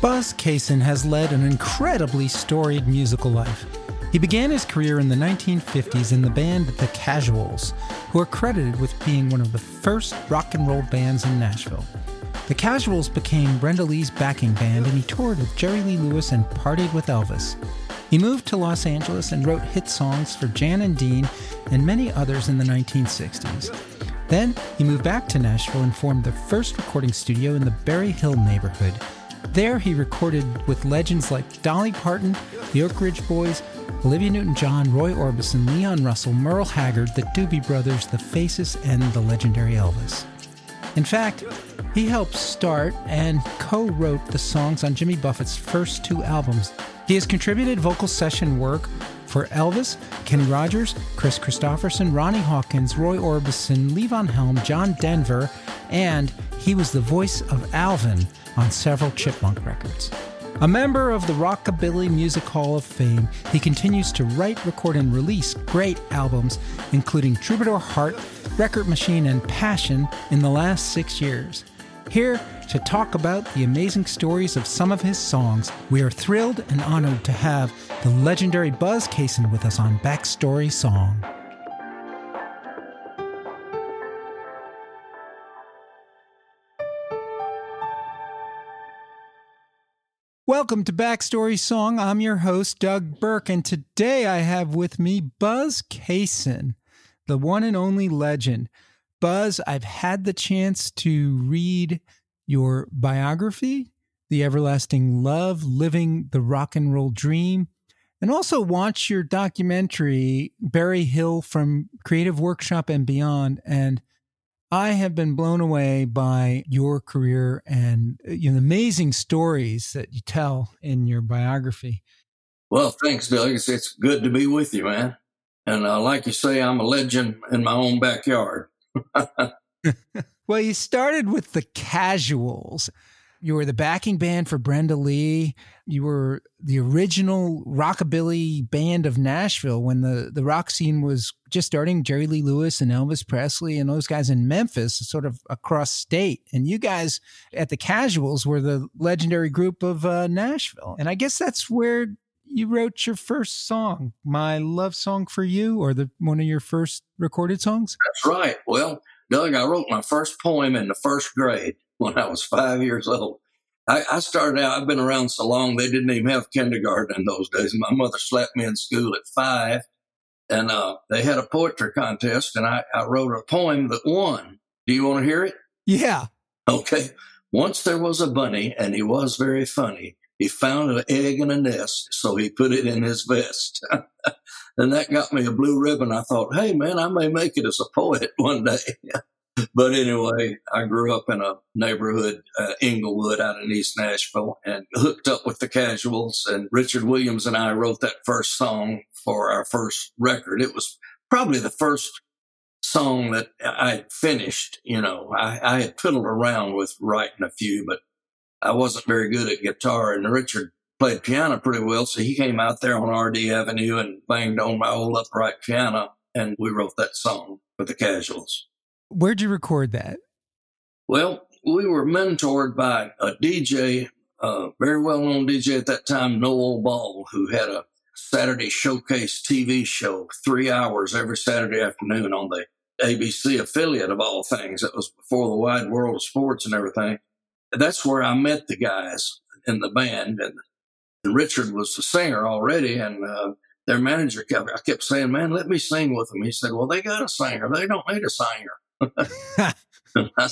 Buzz Cason has led an incredibly storied musical life. He began his career in the 1950s in the band The Casuals, who are credited with being one of the first rock and roll bands in Nashville. The Casuals became Brenda Lee's backing band and he toured with Jerry Lee Lewis and partied with Elvis. He moved to Los Angeles and wrote hit songs for Jan and Dean and many others in the 1960s. Then he moved back to Nashville and formed the first recording studio in the Berry Hill neighborhood. There, he recorded with legends like Dolly Parton, the Oak Ridge Boys, Olivia Newton John, Roy Orbison, Leon Russell, Merle Haggard, the Doobie Brothers, the Faces, and the legendary Elvis. In fact, he helped start and co wrote the songs on Jimmy Buffett's first two albums. He has contributed vocal session work for Elvis, Kenny Rogers, Kris Kristofferson, Ronnie Hawkins, Roy Orbison, Levon Helm, John Denver, and he was the voice of Alvin on several Chipmunk records. A member of the Rockabilly Music Hall of Fame, he continues to write, record, and release great albums, including Troubadour Heart, Record Machine, and Passion in the last six years. Here to talk about the amazing stories of some of his songs, we are thrilled and honored to have the legendary Buzz Cason with us on Backstory Song. Welcome to Backstory Song. I'm your host, Doug Burke, and today I have with me Buzz Cason, the one and only legend. Buzz, I've had the chance to read your biography, The Everlasting Love, Living the Rock and Roll Dream, and also watch your documentary, Berry Hill from Creative Workshop and Beyond. And I have been blown away by your career and uh, you know, the amazing stories that you tell in your biography. Well, thanks, Doug. It's, it's good to be with you, man. And uh, like you say, I'm a legend in my own backyard. well, you started with the casuals. You were the backing band for Brenda Lee. You were the original rockabilly band of Nashville when the, the rock scene was just starting. Jerry Lee Lewis and Elvis Presley and those guys in Memphis, sort of across state. And you guys at the Casuals were the legendary group of uh, Nashville. And I guess that's where you wrote your first song, "My Love Song for You," or the one of your first recorded songs. That's right. Well, Doug, I wrote my first poem in the first grade when I was five years old. I, I, started out, I've been around so long, they didn't even have kindergarten in those days. My mother slapped me in school at five, and uh, they had a poetry contest, and I, I wrote a poem that won. Do you want to hear it? Yeah. Okay. Once there was a bunny, and he was very funny. He found an egg in a nest, so he put it in his vest. and that got me a blue ribbon. I thought, hey, man, I may make it as a poet one day. but anyway, I grew up in a neighborhood, uh, Inglewood, out in East Nashville, and hooked up with the Casuals. And Richard Williams and I wrote that first song for our first record. It was probably the first song that I had finished. You know, I, I had fiddled around with writing a few, but I wasn't very good at guitar. And Richard played piano pretty well, so he came out there on RD Avenue and banged on my old upright piano, and we wrote that song for the Casuals. Where'd you record that? Well, we were mentored by a DJ, a very well known DJ at that time, Noel Ball, who had a Saturday Showcase TV show, three hours every Saturday afternoon on the ABC affiliate of all things. That was before the wide world of sports and everything. That's where I met the guys in the band, and, and Richard was the singer already, and uh, their manager kept I kept saying, "Man, let me sing with them." He said, "Well, they got a singer. They don't need a singer." I,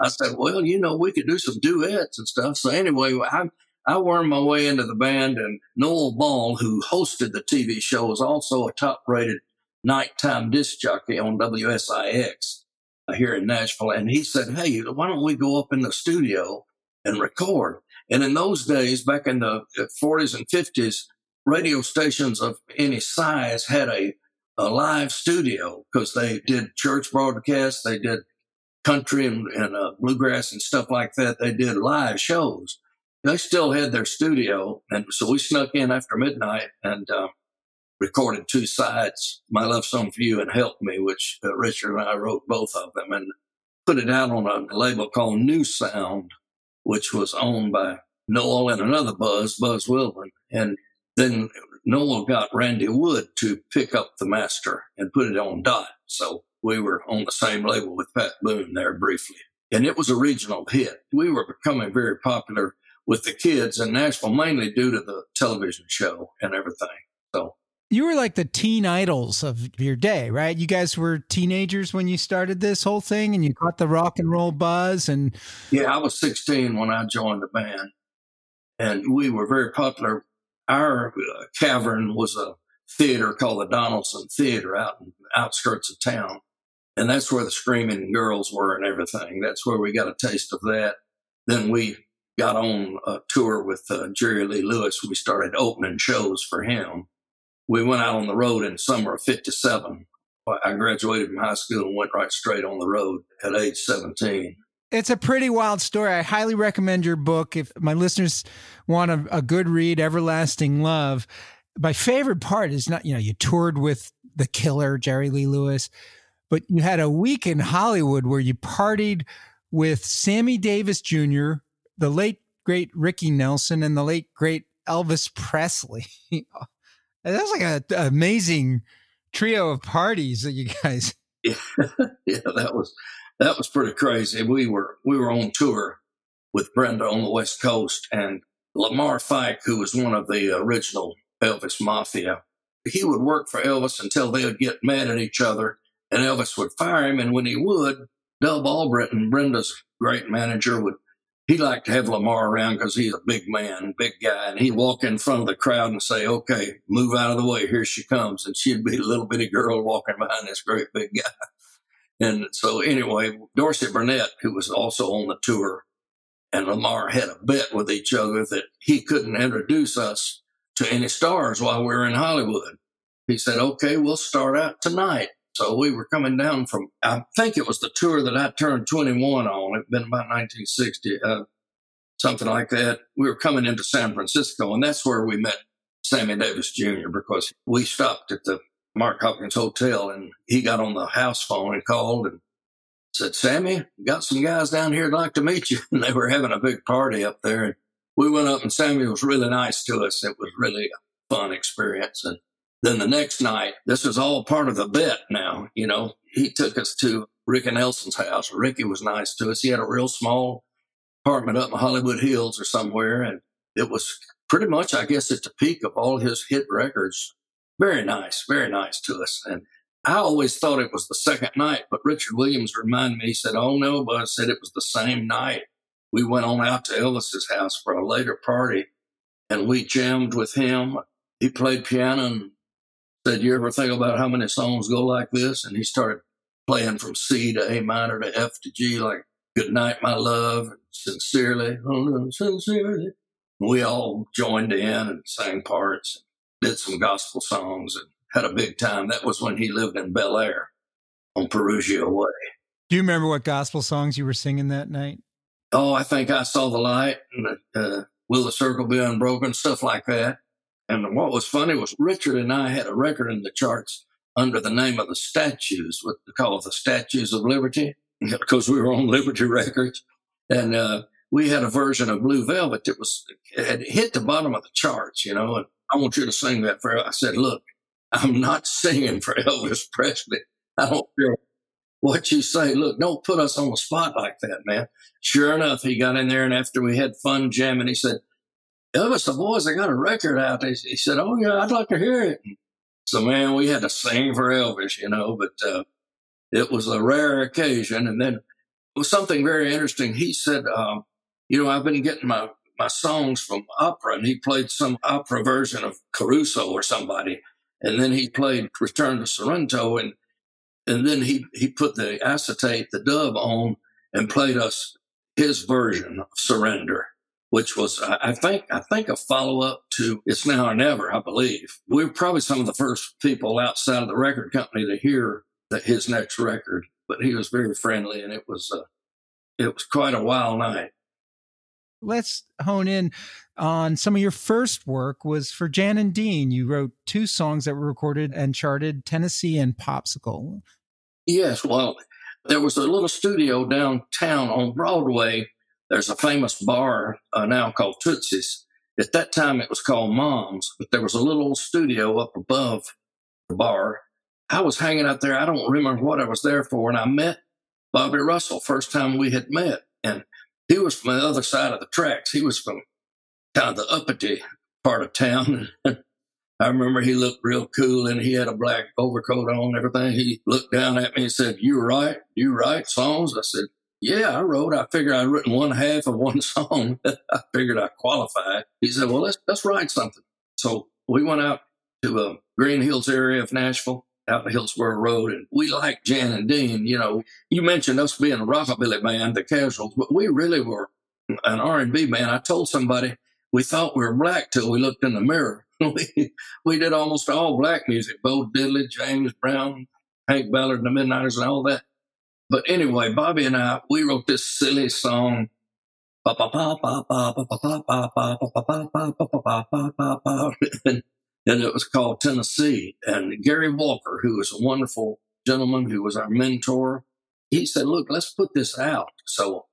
I said, "Well, you know, we could do some duets and stuff." So anyway, I I wormed my way into the band, and Noel Ball, who hosted the TV show, was also a top-rated nighttime disc jockey on WSIX here in Nashville. And he said, Hey, why don't we go up in the studio and record? And in those days, back in the 40s uh, and 50s, radio stations of any size had a, a live studio because they did church broadcasts, they did country and, and uh, bluegrass and stuff like that. They did live shows. They still had their studio. And so we snuck in after midnight and uh, recorded two sides, My Love Song for You and Help Me, which uh, Richard and I wrote both of them and put it out on a label called New Sound, which was owned by Noel and another Buzz, Buzz Wilburn. And then Noel got Randy Wood to pick up the master and put it on Dot. So we were on the same label with Pat Boone there briefly. And it was a regional hit. We were becoming very popular with the kids in Nashville, mainly due to the television show and everything. So you were like the teen idols of your day, right? You guys were teenagers when you started this whole thing and you caught the rock and roll buzz and Yeah, I was 16 when I joined the band. And we were very popular. Our uh, cavern was a theater called the Donelson Theater out in the outskirts of town. And that's where the screaming girls were and everything. That's where we got a taste of that. Then we got on a tour with uh, Jerry Lee Lewis. We started opening shows for him we went out on the road in summer of 57. I graduated from high school and went right straight on the road at age 17. It's a pretty wild story. I highly recommend your book. If my listeners want a, a good read, Everlasting Love. My favorite part is not, you know, you toured with the killer, Jerry Lee Lewis, but you had a week in Hollywood where you partied with Sammy Davis Jr., the late, great Ricky Nelson, and the late, great Elvis Presley. That's like an amazing trio of parties that you guys. Yeah, yeah, that was that was pretty crazy. We were we were on tour with Brenda on the West Coast, and Lamar Fike, who was one of the original Elvis Mafia, he would work for Elvis until they would get mad at each other, and Elvis would fire him. And when he would, Dub Albritton, Brenda's great manager, would he liked to have Lamar around because he's a big man, big guy, and he'd walk in front of the crowd and say, "Okay, move out of the way. Here she comes," and she'd be a little bitty girl walking behind this great big guy. And so, anyway, Dorsey Burnette, who was also on the tour, and Lamar had a bet with each other that he couldn't introduce us to any stars while we were in Hollywood. He said, "Okay, we'll start out tonight." So we were coming down from, I think it was the tour that I turned 21 on. It'd been about 1960, uh, something like that. We were coming into San Francisco, and that's where we met Sammy Davis Jr. because we stopped at the Mark Hopkins Hotel, and he got on the house phone and called and said, Sammy, got some guys down here would like to meet you. And they were having a big party up there. And we went up, and Sammy was really nice to us. It was really a fun experience. And then the next night, this is all part of the bet now. You know, he took us to Ricky Nelson's house. Ricky was nice to us. He had a real small apartment up in Hollywood Hills or somewhere. And it was pretty much, I guess, at the peak of all his hit records. Very nice, very nice to us. And I always thought it was the second night, but Richard Williams reminded me, he said, Oh no, but I said it was the same night. We went on out to Elvis's house for a later party and we jammed with him. He played piano and said, You ever think about how many songs go like this? And he started playing from C to A minor to F to G, like Good Night, My Love, Sincerely, oh Sincerely. We all joined in and sang parts, and did some gospel songs, and had a big time. That was when he lived in Bel Air on Perugia Way. Do you remember what gospel songs you were singing that night? Oh, I think I saw the light and uh, Will the Circle Be Unbroken, stuff like that. And what was funny was Richard and I had a record in the charts under the name of the Statues, what they call the Statues of Liberty, because we were on Liberty Records. And uh, we had a version of Blue Velvet that was had hit the bottom of the charts, you know. And I want you to sing that for. I said, look, I'm not singing for Elvis Presley. I don't care what you say. Look, don't put us on the spot like that, man. Sure enough, he got in there, and after we had fun jamming, he said, Elvis, the boys, they got a record out. He said, Oh, yeah, I'd like to hear it. So, man, we had to sing for Elvis, you know, but uh, it was a rare occasion. And then it was something very interesting. He said, um, You know, I've been getting my, my songs from opera, and he played some opera version of Caruso or somebody. And then he played Return to Sorrento, and and then he, he put the acetate, the dub on, and played us his version of Surrender which was, I think, I think a follow up to It's Now or Never, I believe. We were probably some of the first people outside of the record company to hear that his next record, but he was very friendly and it was, uh, it was quite a wild night. Let's hone in on some of your first work was for Jan and Dean. You wrote two songs that were recorded and charted Tennessee and Popsicle. Yes. Well, there was a little studio downtown on Broadway there's a famous bar uh, now called Tootsie's. At that time, it was called Mom's, but there was a little studio up above the bar. I was hanging out there. I don't remember what I was there for. And I met Bobby Russell, first time we had met. And he was from the other side of the tracks. He was from kind of the uppity part of town. I remember he looked real cool and he had a black overcoat on everything. He looked down at me and said, You write? You write songs? I said, yeah, I wrote. I figured I'd written one half of one song. I figured I qualified. He said, well, let's, let's write something. So we went out to the Green Hills area of Nashville, out the Hillsboro Road, and we liked Jan and Dean. You know, you mentioned us being a rockabilly band, the Casuals, but we really were an R&B band. I told somebody we thought we were black till we looked in the mirror. we, we did almost all black music, Bo Diddley, James Brown, Hank Ballard, the Midnighters, and all that. But anyway, Bobby and I, we wrote this silly song. And it was called Tennessee. And Gary Walker, who was a wonderful gentleman who was our mentor, he said, Look, let's put this out. So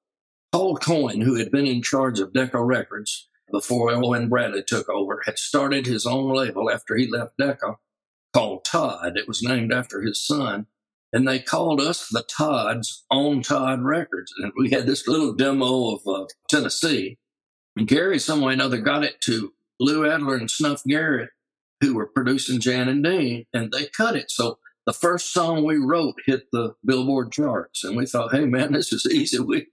Paul Cohen, who had been in charge of Decca Records before Owen Bradley took over, had started his own label after he left Decca called Todd. It was named after his son. And they called us the Todds on Todd Records. And we had this little demo of uh, Tennessee. And Gary, some way or another, got it to Lou Adler and Snuff Garrett, who were producing Jan and Dean, and they cut it. So the first song we wrote hit the Billboard charts. And we thought, hey, man, this is easy. We,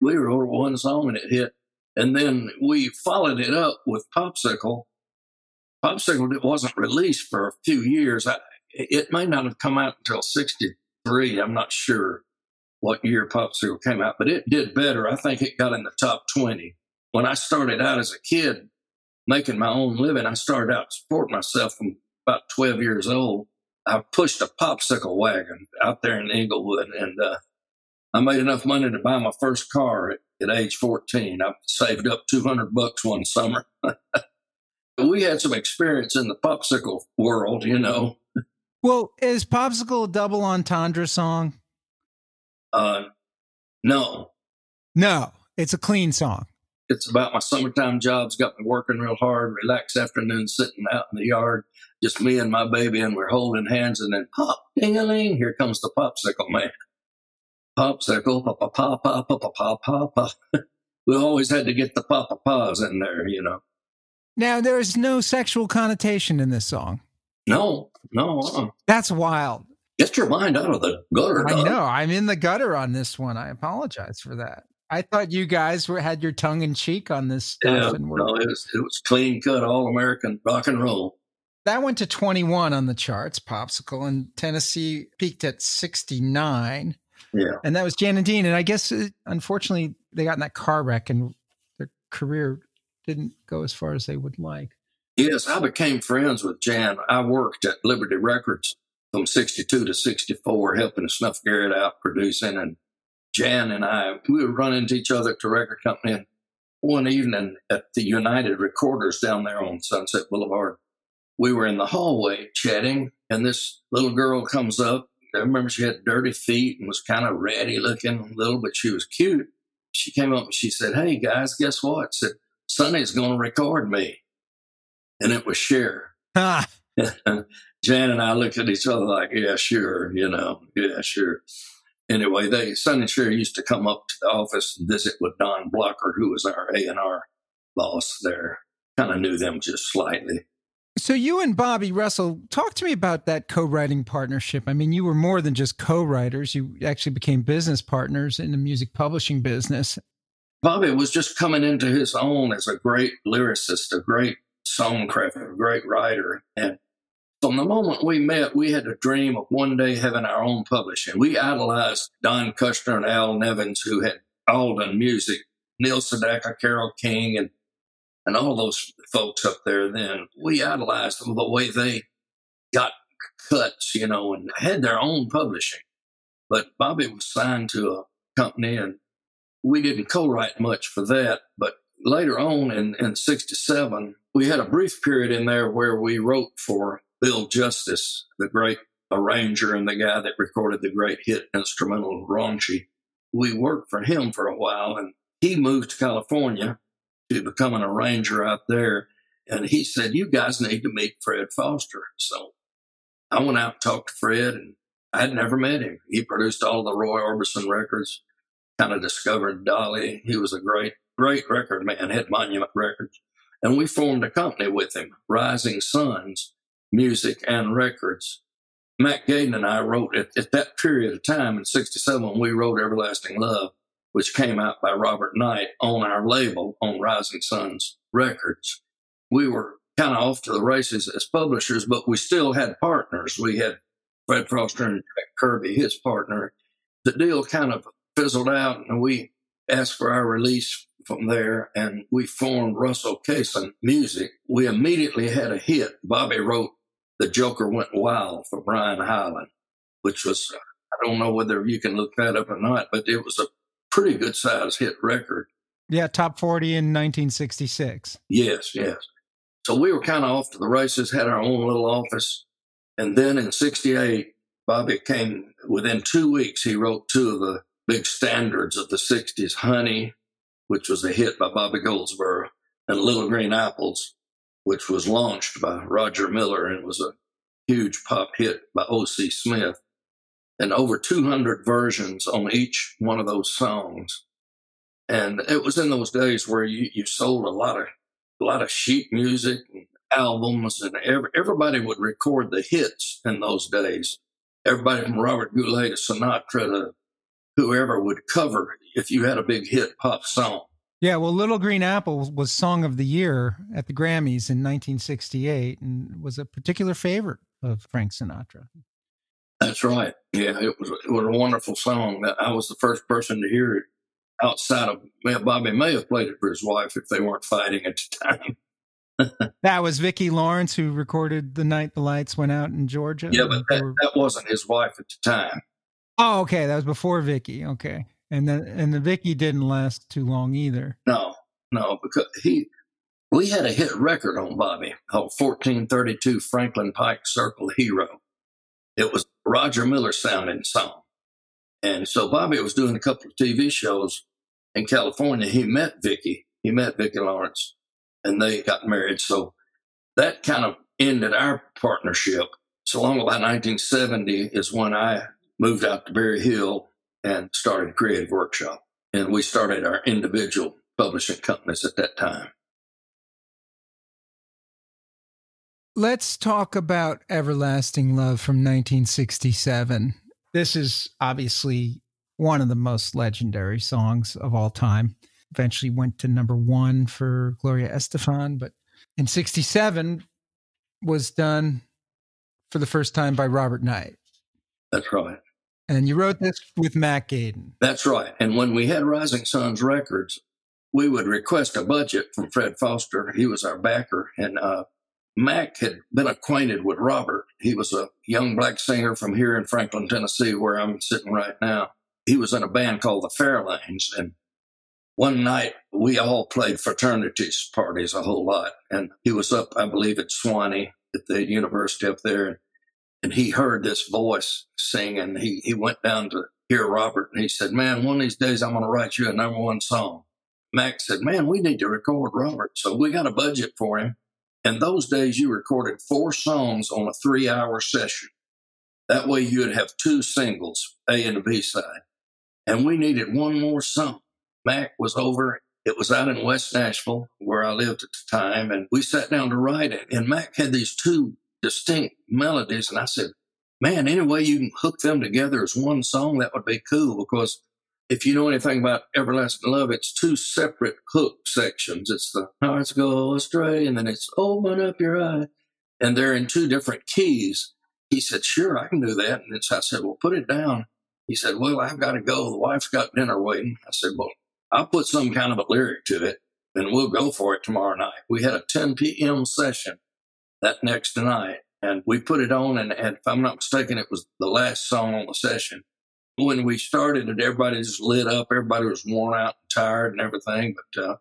we wrote one song and it hit. And then we followed it up with Popsicle. Popsicle it wasn't released for a few years. I, it may not have come out until 60, three. I'm not sure what year Popsicle came out, but it did better. I think it got in the top 20. When I started out as a kid making my own living, I started out supporting myself from about 12 years old. I pushed a popsicle wagon out there in Inglewood and uh, I made enough money to buy my first car at, at age 14. I saved up 200 bucks one summer. we had some experience in the popsicle world, you know. Well, is Popsicle a double entendre song? Uh, no. No, it's a clean song. It's about my summertime jobs, got me working real hard, relaxed afternoon, sitting out in the yard, just me and my baby, and we're holding hands, and then pop, ding-a-ling, here comes the popsicle man. Popsicle, pa pa pa pa pa pa pa pa. we always had to get the pa pa pa's in there, you know. Now, there is no sexual connotation in this song. No, no. Uh-uh. That's wild. Get your mind out of the gutter. I know. I'm in the gutter on this one. I apologize for that. I thought you guys were had your tongue in cheek on this stuff. Yeah, no, it was it was clean cut, all American rock and roll. That went to 21 on the charts, Popsicle, and Tennessee peaked at 69. Yeah, and that was Jan and Dean. And I guess uh, unfortunately they got in that car wreck, and their career didn't go as far as they would like. Yes, I became friends with Jan. I worked at Liberty Records from 62 to 64, helping Snuff Garrett out producing. And Jan and I, we would run into each other at the record company. And one evening at the United Recorders down there on Sunset Boulevard, we were in the hallway chatting, and this little girl comes up. I remember she had dirty feet and was kind of ratty looking a little, but she was cute. She came up and she said, Hey guys, guess what? Said, Sonny's going to record me. And it was Cher. Ah, Jan and I looked at each other like, yeah, sure, you know, yeah, sure. Anyway, they Sonny and Cher used to come up to the office and visit with Don Blocker, who was our A and R boss there. Kind of knew them just slightly. So you and Bobby Russell, talk to me about that co-writing partnership. I mean, you were more than just co-writers; you actually became business partners in the music publishing business. Bobby was just coming into his own as a great lyricist, a great songcrafter, a great writer, and from the moment we met, we had a dream of one day having our own publishing. We idolized Don Kirshner and Al Nevins, who had all done music, Neil Sedaka, Carole King, and and all those folks up there then. We idolized them the way they got cuts, you know, and had their own publishing. But Bobby was signed to a company and we didn't co-write much for that. But later on in, in 67, we had a brief period in there where we wrote for Bill Justis, the great arranger and the guy that recorded the great hit instrumental Raunchy. We worked for him for a while and he moved to California to become an arranger out there. And he said, You guys need to meet Fred Foster. So I went out and talked to Fred and I had never met him. He produced all the Roy Orbison records, kind of discovered Dolly. He was a great, great record man, had Monument Records. And we formed a company with him, Rising Sons music and records. Mac Gayden and I wrote at, at that period of time in 67, we wrote Everlasting Love, which came out by Robert Knight on our label on Rising Sons Records. We were kind of off to the races as publishers, but we still had partners. We had Fred Foster and Jack Kirby, his partner. The deal kind of fizzled out and we asked for our release from there and we formed Russell Cason Music. We immediately had a hit. Bobby wrote the Joker Went Wild for Brian Hyland, which was, I don't know whether you can look that up or not, but it was a pretty good size hit record. Yeah, top 40 in 1966. Yes, yes. So we were kind of off to the races, had our own little office. And then in 68, Bobby came within two weeks, he wrote two of the big standards of the 60s Honey, which was a hit by Bobby Goldsboro, and Little Green Apples, which was launched by Roger Miller and was a huge pop hit by O.C. Smith, and over 200 versions on each one of those songs. And it was in those days where you, you sold a lot of a lot of sheet music and albums, and every, everybody would record the hits in those days. Everybody from Robert Goulet to Sinatra to whoever would cover if you had a big hit pop song. Yeah, well, Little Green Apple was Song of the Year at the Grammys in 1968 and was a particular favorite of Frank Sinatra. That's right. Yeah, it was, it was a wonderful song. I was the first person to hear it outside of Bobby may have played it for his wife if they weren't fighting at the time. that was Vicki Lawrence who recorded The Night the Lights Went Out in Georgia. Yeah, but that, that wasn't his wife at the time. Oh, okay. That was before Vicki. Okay and then and the Vicki didn't last too long either. No, no, because he we had a hit record on Bobby called 1432 Franklin Pike Circle Hero. It was Roger Miller sounding song. And so Bobby was doing a couple of TV shows in California. He met Vicki. He met Vicki Lawrence and they got married. So that kind of ended our partnership. So long about 1970 is when I moved out to Berry Hill and started Creative Workshop. And we started our individual publishing companies at that time. Let's talk about Everlasting Love from 1967. This is obviously one of the most legendary songs of all time. Eventually went to number one for Gloria Estefan, but in 67 was done for the first time by Robert Knight. That's right. And you wrote this with Mac Gayden. That's right. And when we had Rising Sons Records, we would request a budget from Fred Foster. He was our backer. And uh, Mac had been acquainted with Robert. He was a young black singer from here in Franklin, Tennessee, where I'm sitting right now. He was in a band called the Fairlanes. And one night we all played fraternities parties a whole lot. And he was up, I believe, at Sewanee at the university up there and he heard this voice sing and he, he went down to hear Robert and he said, man, one of these days I'm going to write you a number one song. Max said, man, we need to record Robert. So we got a budget for him In those days, you recorded four songs on a three hour session. That way you would have two singles, A and a B side. And we needed one more song. Mac was over. It was out in West Nashville where I lived at the time. And we sat down to write it. And Mac had these two distinct melodies. And I said, man, any way you can hook them together as one song, that would be cool because if you know anything about Everlasting Love, it's two separate hook sections. It's the hearts go astray, and then it's open up your eye. And they're in two different keys. He said, Sure, I can do that. And I said, Well, put it down. He said, Well, I've got to go. The wife's got dinner waiting. I said, Well, I'll put some kind of a lyric to it, and we'll go for it tomorrow night. We had a 10 p.m. session that next night, and we put it on. And, and if I'm not mistaken, it was the last song on the session when we started it, everybody just lit up. Everybody was worn out and tired and everything. But uh,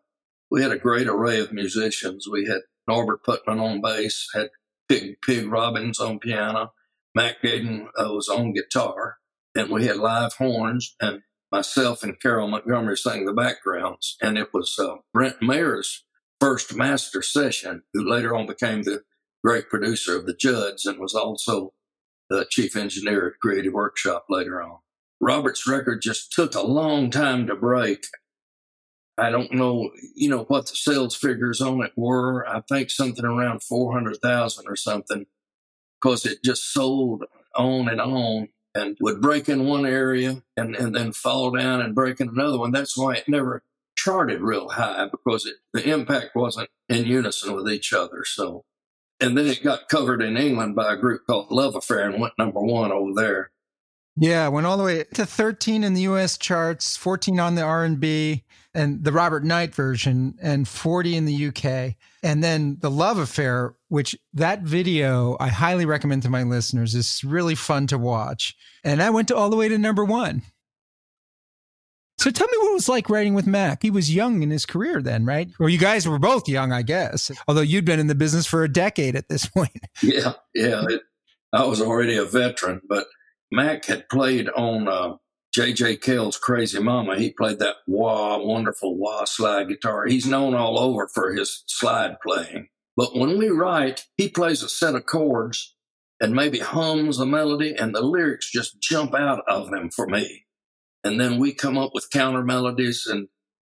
we had a great array of musicians. We had Norbert Putnam on bass, had Pig, Pig Robbins on piano, Mac Gayden uh, was on guitar, and we had live horns, and myself and Carol Montgomery sang the backgrounds. And it was uh, Brent Maher's first master session, who later on became the great producer of the Judds and was also the chief engineer at Creative Workshop later on. Robert's record just took a long time to break. I don't know, you know, what the sales figures on it were. I think something around 400,000 or something, because it just sold on and on and would break in one area and, and then fall down and break in another one. That's why it never charted real high because it, the impact wasn't in unison with each other. So, and then it got covered in England by a group called Love Affair and went number one over there. Yeah, went all the way to 13 in the US charts, 14 on the R&B and the Robert Knight version and 40 in the UK. And then The Love Affair, which that video I highly recommend to my listeners is really fun to watch. And that went to all the way to number 1. So tell me what it was like writing with Mac. He was young in his career then, right? Well, you guys were both young, I guess. Although you'd been in the business for a decade at this point. Yeah, yeah. It, I was already a veteran, but Mac had played on uh, J.J. Cale's Crazy Mama. He played that wah, wonderful wah slide guitar. He's known all over for his slide playing. But when we write, he plays a set of chords and maybe hums a melody, and the lyrics just jump out of him for me. And then we come up with counter melodies, and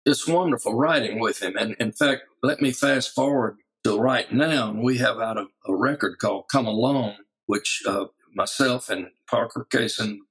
it's wonderful writing with him. And in fact, let me fast forward to right now. We have out a, a record called Come Along, which uh, myself and Parker Cason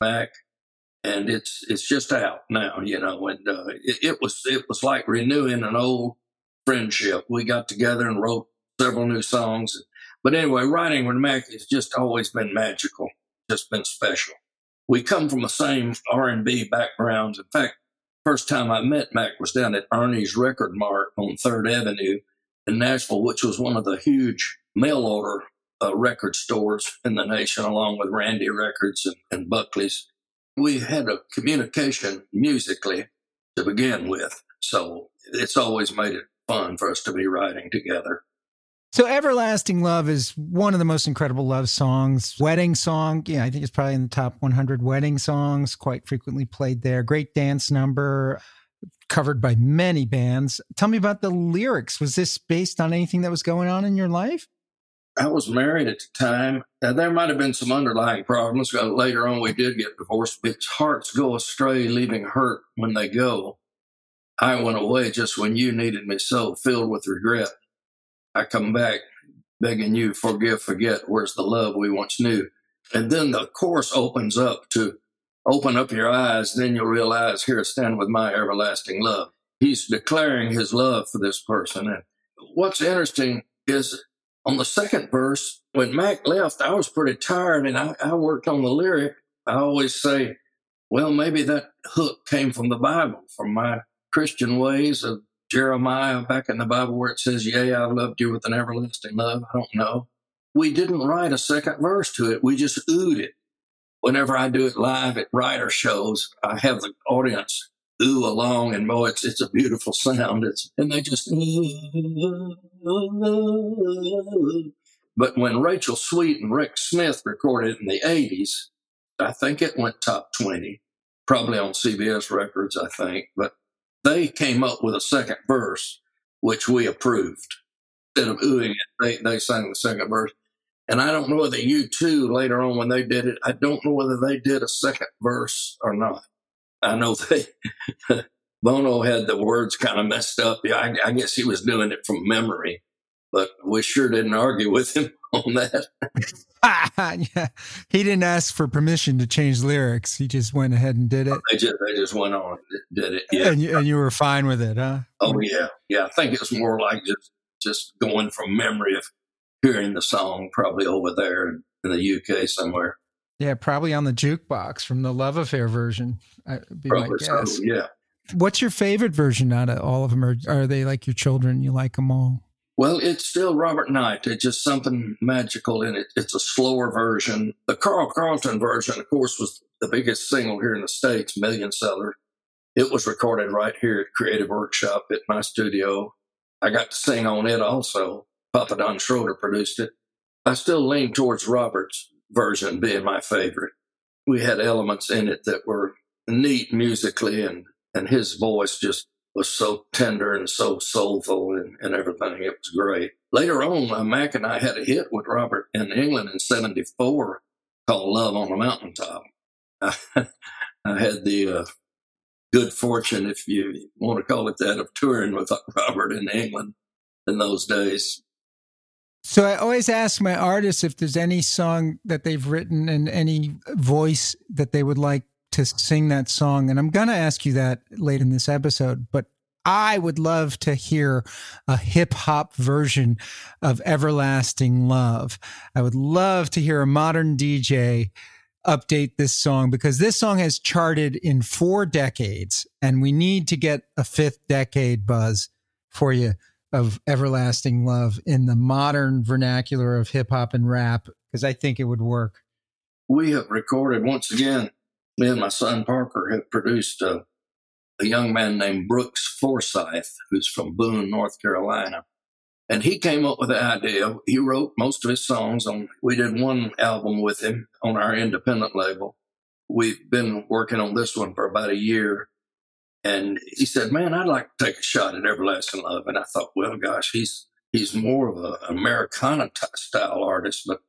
back and it's it's just out now you know and uh, it, it, was it was like renewing an old friendship. We got together and wrote several new songs. But anyway writing with mac has just always been magical just been special. We come from the same r&b backgrounds. In fact first time i met mac was down at ernie's record mart on third avenue in nashville which was one of the huge mail order uh, record stores in the nation, along with Randy Records and, and Buckley's. We had a communication musically to begin with. So it's always made it fun for us to be writing together. So Everlasting Love is one of the most incredible love songs. Wedding song, yeah, I think it's probably in the top 100 wedding songs, quite frequently played there. Great dance number, covered by many bands. Tell me about the lyrics. Was this based on anything that was going on in your life? I was married at the time. Now, there might have been some underlying problems. But later on, we did get divorced. But hearts go astray, leaving hurt when they go. I went away just when you needed me so, filled with regret. I come back begging you, forgive, forget, where's the love we once knew? And then the course opens up to open up your eyes, then you'll realize, here, stand with my everlasting love. He's declaring his love for this person. And what's interesting is on the second verse, when Mac left, I was pretty tired and I, I worked on the lyric. I always say, well, maybe that hook came from the Bible, from my Christian ways of Jeremiah back in the Bible where it says, Yea, I've loved you with an everlasting love. I don't know. We didn't write a second verse to it. We just oohed it. Whenever I do it live at writer shows, I have the audience ooh along and boy, it's, it's a beautiful sound. It's, and they just, but when Rachel Sweet and Rex Smith recorded it in the 80s, I think it went top 20, probably on CBS records, I think, but they came up with a second verse, which we approved. Instead of oohing it, they, they sang the second verse. And I don't know whether U2 later on when they did it, I don't know whether they did a second verse or not. I know they, Bono had the words kind of messed up. Yeah, I, I guess he was doing it from memory, but we sure didn't argue with him on that. yeah. He didn't ask for permission to change lyrics. He just went ahead and did it. They just, they just went on and did it. Yeah. And you, and you were fine with it, huh? Oh yeah. Yeah. I think it was more like just, just going from memory of hearing the song probably over there in the UK somewhere. Yeah, probably on the jukebox from the Love Affair version. Be probably my guess. So, yeah. What's your favorite version out of all of them? Or are they like your children? You like them all? Well, it's still Robert Knight. It's just something magical in it. It's a slower version. The Carl Carlton version, of course, was the biggest single here in the States, million seller. It was recorded right here at Creative Workshop at my studio. I got to sing on it also. Papa Don Schroeder produced it. I still lean towards Robert's version being my favorite. We had elements in it that were neat musically and, and his voice just was so tender and so soulful and, and everything. It was great. Later on, uh, Mac and I had a hit with Robert in England in 74 called Love on the Mountaintop. I, I had the uh, good fortune, if you want to call it that, of touring with Robert in England in those days. So I always ask my artists if there's any song that they've written and any voice that they would like to sing that song. And I'm going to ask you that late in this episode, but I would love to hear a hip hop version of Everlasting Love. I would love to hear a modern DJ update this song because this song has charted in four decades and we need to get a fifth decade buzz for you of everlasting love in the modern vernacular of hip hop and rap because I think it would work. We have recorded once again me and my son Parker have produced a, a young man named Brooks Forsyth, who's from Boone, North Carolina. And he came up with the idea. He wrote most of his songs on, we did one album with him on our independent label. We've been working on this one for about a year. And he said, man, I'd like to take a shot at Everlasting Love. And I thought, well, gosh, he's, he's more of an Americana t- style artist, but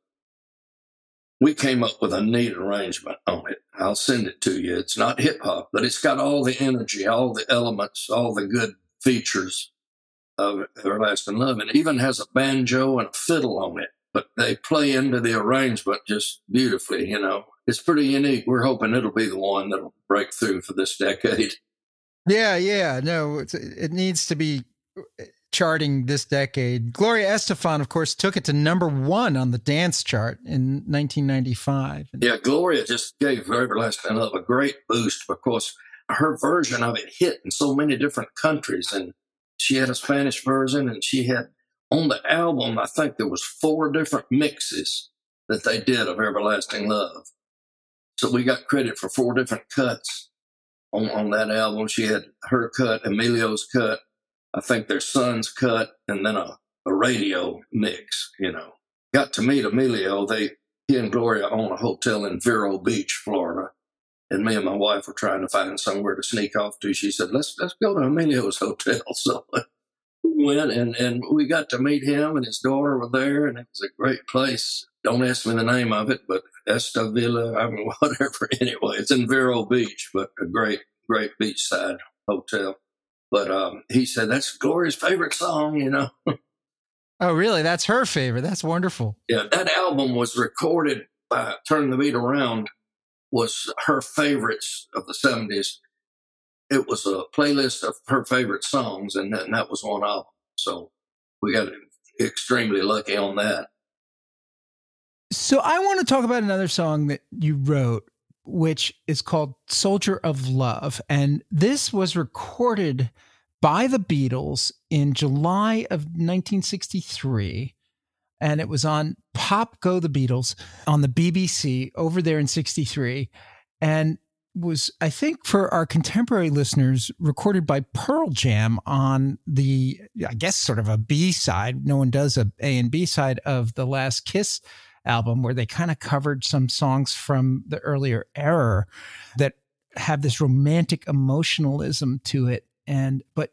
we came up with a neat arrangement on it. I'll send it to you. It's not hip hop, but it's got all the energy, all the elements, all the good features of Everlasting Love. And it even has a banjo and a fiddle on it, but they play into the arrangement just beautifully, you know. It's pretty unique. We're hoping it'll be the one that'll break through for this decade. Yeah, yeah. No, it needs to be uh, charting this decade. Gloria Estefan, of course, took it to number one on the dance chart in 1995. Yeah, Gloria just gave Everlasting Love a great boost because her version of it hit in so many different countries. And she had a Spanish version and she had on the album, I think there was four different mixes that they did of Everlasting Love. So we got credit for four different cuts on, on that album. She had her cut, Emilio's cut, I think their son's cut and then a, a radio mix, you know. Got to meet Emilio. They he and Gloria own a hotel in Vero Beach, Florida. And me and my wife were trying to find somewhere to sneak off to. She said, Let's let's go to Emilio's hotel. So we went and, and we got to meet him and his daughter were there and it was a great place. Don't ask me the name of it, but Esta Villa, I mean whatever. Anyway, it's in Vero Beach, but a great, great beachside hotel. But um, he said that's Gloria's favorite song, you know. Oh, really? That's her favorite. That's wonderful. Yeah, that album was recorded by Turn the Beat Around, was her favorites of the 70s. It was a playlist of her favorite songs, and that, and that was one of them. So we got extremely lucky on that. So I want to talk about another song that you wrote, which is called Soldier of Love. And this was recorded by the Beatles in July of 1963. And it was on Pop Go the Beatles on the BBC over there in 63. And was, I think, for our contemporary listeners, recorded by Pearl Jam on the, I guess, sort of a B side. No one does a A and B side of the Last Kiss album, where they kind of covered some songs from the earlier era that have this romantic emotionalism to it. And, but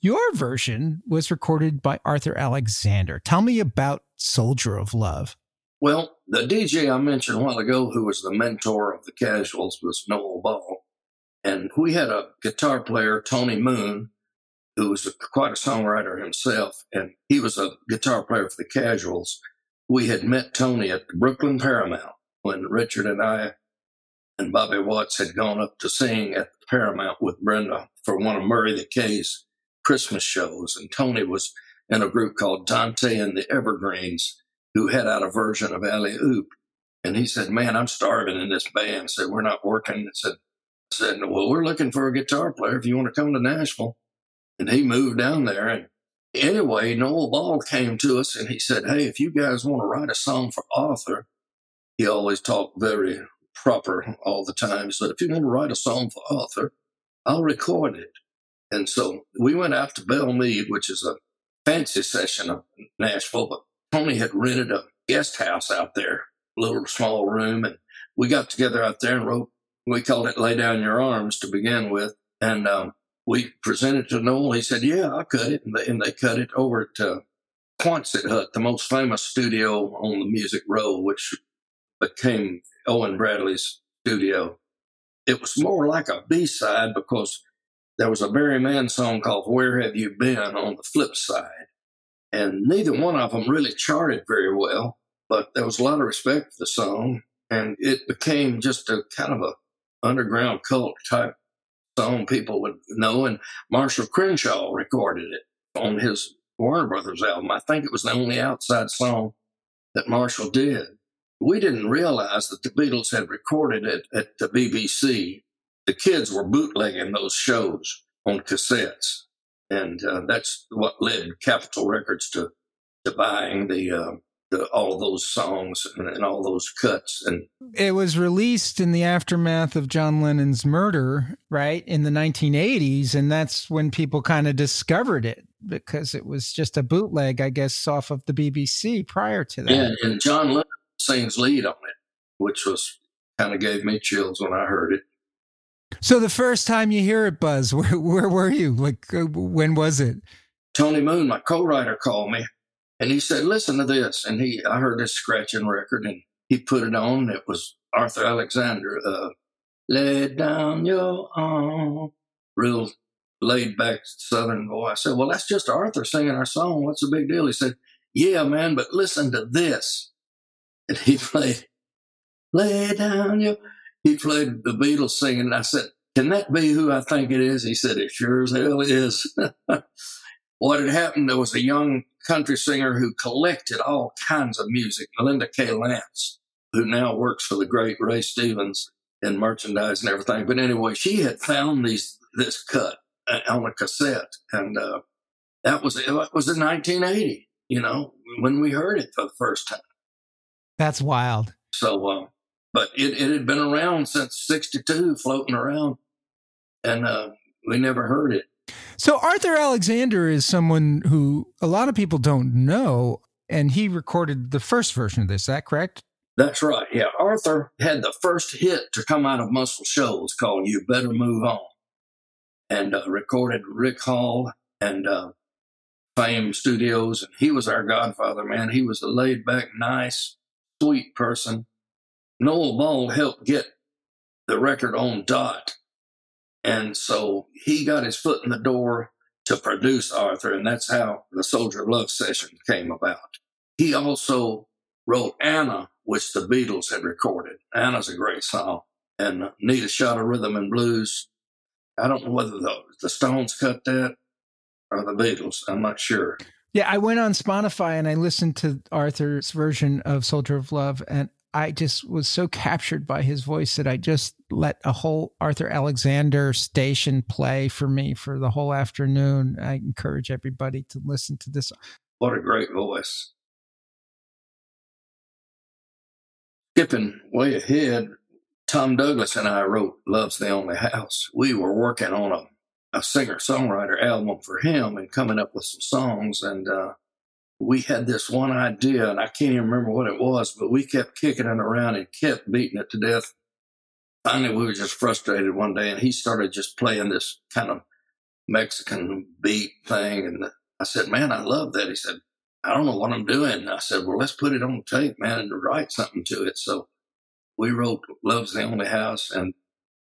your version was recorded by Arthur Alexander. Tell me about Soldier of Love. Well, the DJ I mentioned a while ago, who was the mentor of the Casuals, was Noel Ball. And we had a guitar player, Tony Moon, who was a, quite a songwriter himself. And he was a guitar player for the Casuals. We had met Tony at the Brooklyn Paramount when Richard and I and Bobby Watts had gone up to sing at the Paramount with Brenda for one of Murray the K's Christmas shows. And Tony was in a group called Dante and the Evergreens who had out a version of Alley Oop. And he said, Man, I'm starving in this band. Said, We're not working. I said, said, Well, we're looking for a guitar player if you want to come to Nashville. And he moved down there. And anyway, Noel Ball came to us and he said, Hey, if you guys want to write a song for Arthur, he always talked very proper all the time. He said, If you want to write a song for Arthur, I'll record it. And so we went out to Belle Meade, which is a fancy session of Nashville, but Tony had rented a guest house out there, little small room, and we got together out there and wrote. We called it "Lay Down Your Arms" to begin with, and um, we presented to Noel. He said, "Yeah, I'll cut it," and they, and they cut it over to Quonset Hut, the most famous studio on the Music Row, which became Owen Bradley's studio. It was more like a B side because there was a Barry Mann song called "Where Have You Been" on the flip side and neither one of them really charted very well, but there was a lot of respect for the song, and it became just a kind of a underground cult type song people would know. And Marshall Crenshaw recorded it on his Warner Brothers album. I think it was the only outside song that Marshall did. We didn't realize that the Beatles had recorded it at the BBC. The kids were bootlegging those shows on cassettes and uh, that's what led Capitol Records to to buying the, uh, the all those songs and, and, all those cuts. And it was released in the aftermath of John Lennon's murder, right in the 1980s, and that's when people kind of discovered it because it was just a bootleg, I guess, off of the BBC prior to that. Yeah, and John Lennon sings lead on it, which was kind of gave me chills when I heard it. So the first time you hear it, Buzz, where, where were you? Like, uh, when was it? Tony Moon, my co-writer, called me, and he said, "Listen to this." And he, I heard this scratching record, and he put it on. It was Arthur Alexander, uh, "Lay Down Your Arm," real laid back Southern boy. I said, "Well, that's just Arthur singing our song. What's the big deal?" He said, "Yeah, man, but listen to this." And he played, "Lay Down Your." he played the Beatles singing. And I said, Can that be who I think it is? He said, It sure as hell is. what had happened, there was a young country singer who collected all kinds of music, Linda K. Lance, who now works for the great Ray Stevens in merchandise and everything. But anyway, she had found these this cut uh, on a cassette, and uh, that was it was in 1980. You know, when we heard it for the first time. That's wild. So uh, but it, it had been around since 62, floating around, and uh, we never heard it. So Arthur Alexander is someone who a lot of people don't know, and he recorded the first version of this. Is that correct? That's right. Yeah, Arthur had the first hit to come out of Muscle Shoals called "You Better Move On," and uh, recorded Rick Hall and uh, Fame Studios, and he was our godfather. Man, he was a laid back, nice, sweet person Noel Ball helped get the record on dot. And so he got his foot in the door to produce Arthur, and that's how the Soldier of Love session came about. He also wrote Anna, which the Beatles had recorded. Anna's a great song, and Need a Shot of Rhythm and Blues. I don't know whether the, the Stones cut that or the Beatles. I'm not sure. Yeah, I went on Spotify and I listened to Arthur's version of Soldier of Love, and I just was so captured by his voice that I just let a whole Arthur Alexander station play for me for the whole afternoon. I encourage everybody to listen to this. What a great voice. Skipping way ahead, Tom Douglas and I wrote Love's the Only House. We were working on a, a singer songwriter album for him and coming up with some songs. And uh, we had this one idea, and I can't even remember what it was, but we kept kicking it around and kept beating it to death. Finally, we were just frustrated one day, and he started just playing this kind of Mexican beat thing. And I said, Man, I love that. He said, I don't know what I'm doing. I said, Well, let's put it on tape, man, and write something to it. So we wrote Love's the Only House, and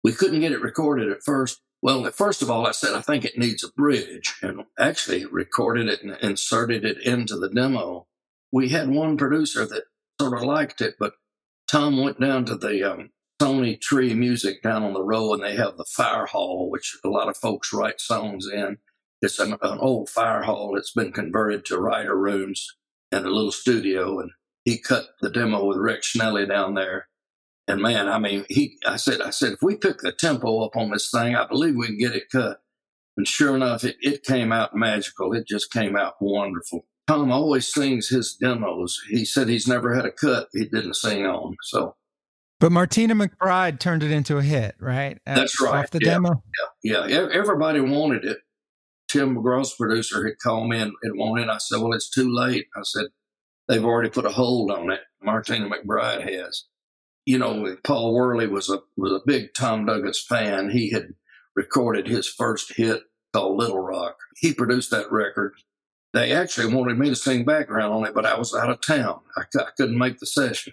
we couldn't get it recorded at first. Well, first of all, I said, I think it needs a bridge and actually recorded it and inserted it into the demo. We had one producer that sort of liked it, but Tom went down to the um, Sony Tree Music down on the road and they have the fire hall, which a lot of folks write songs in. It's an, an old fire hall that's been converted to writer rooms and a little studio. And he cut the demo with Rick Schnelly down there and man, I mean, he, I said, I said, if we pick the tempo up on this thing, I believe we can get it cut. And sure enough, it, it came out magical. It just came out wonderful. Tom always sings his demos. He said he's never had a cut he didn't sing on. So, but Martina McBride turned it into a hit, right? That's right. Off the yeah, demo. Yeah, yeah. Everybody wanted it. Tim McGraw's producer had called me and, and wanted. It. I said, "Well, it's too late." I said, "They've already put a hold on it. Martina McBride has." You know, Paul Worley was a was a big Tom Douglas fan. He had recorded his first hit called Little Rock. He produced that record. They actually wanted me to sing background on it, but I was out of town. I, I couldn't make the session.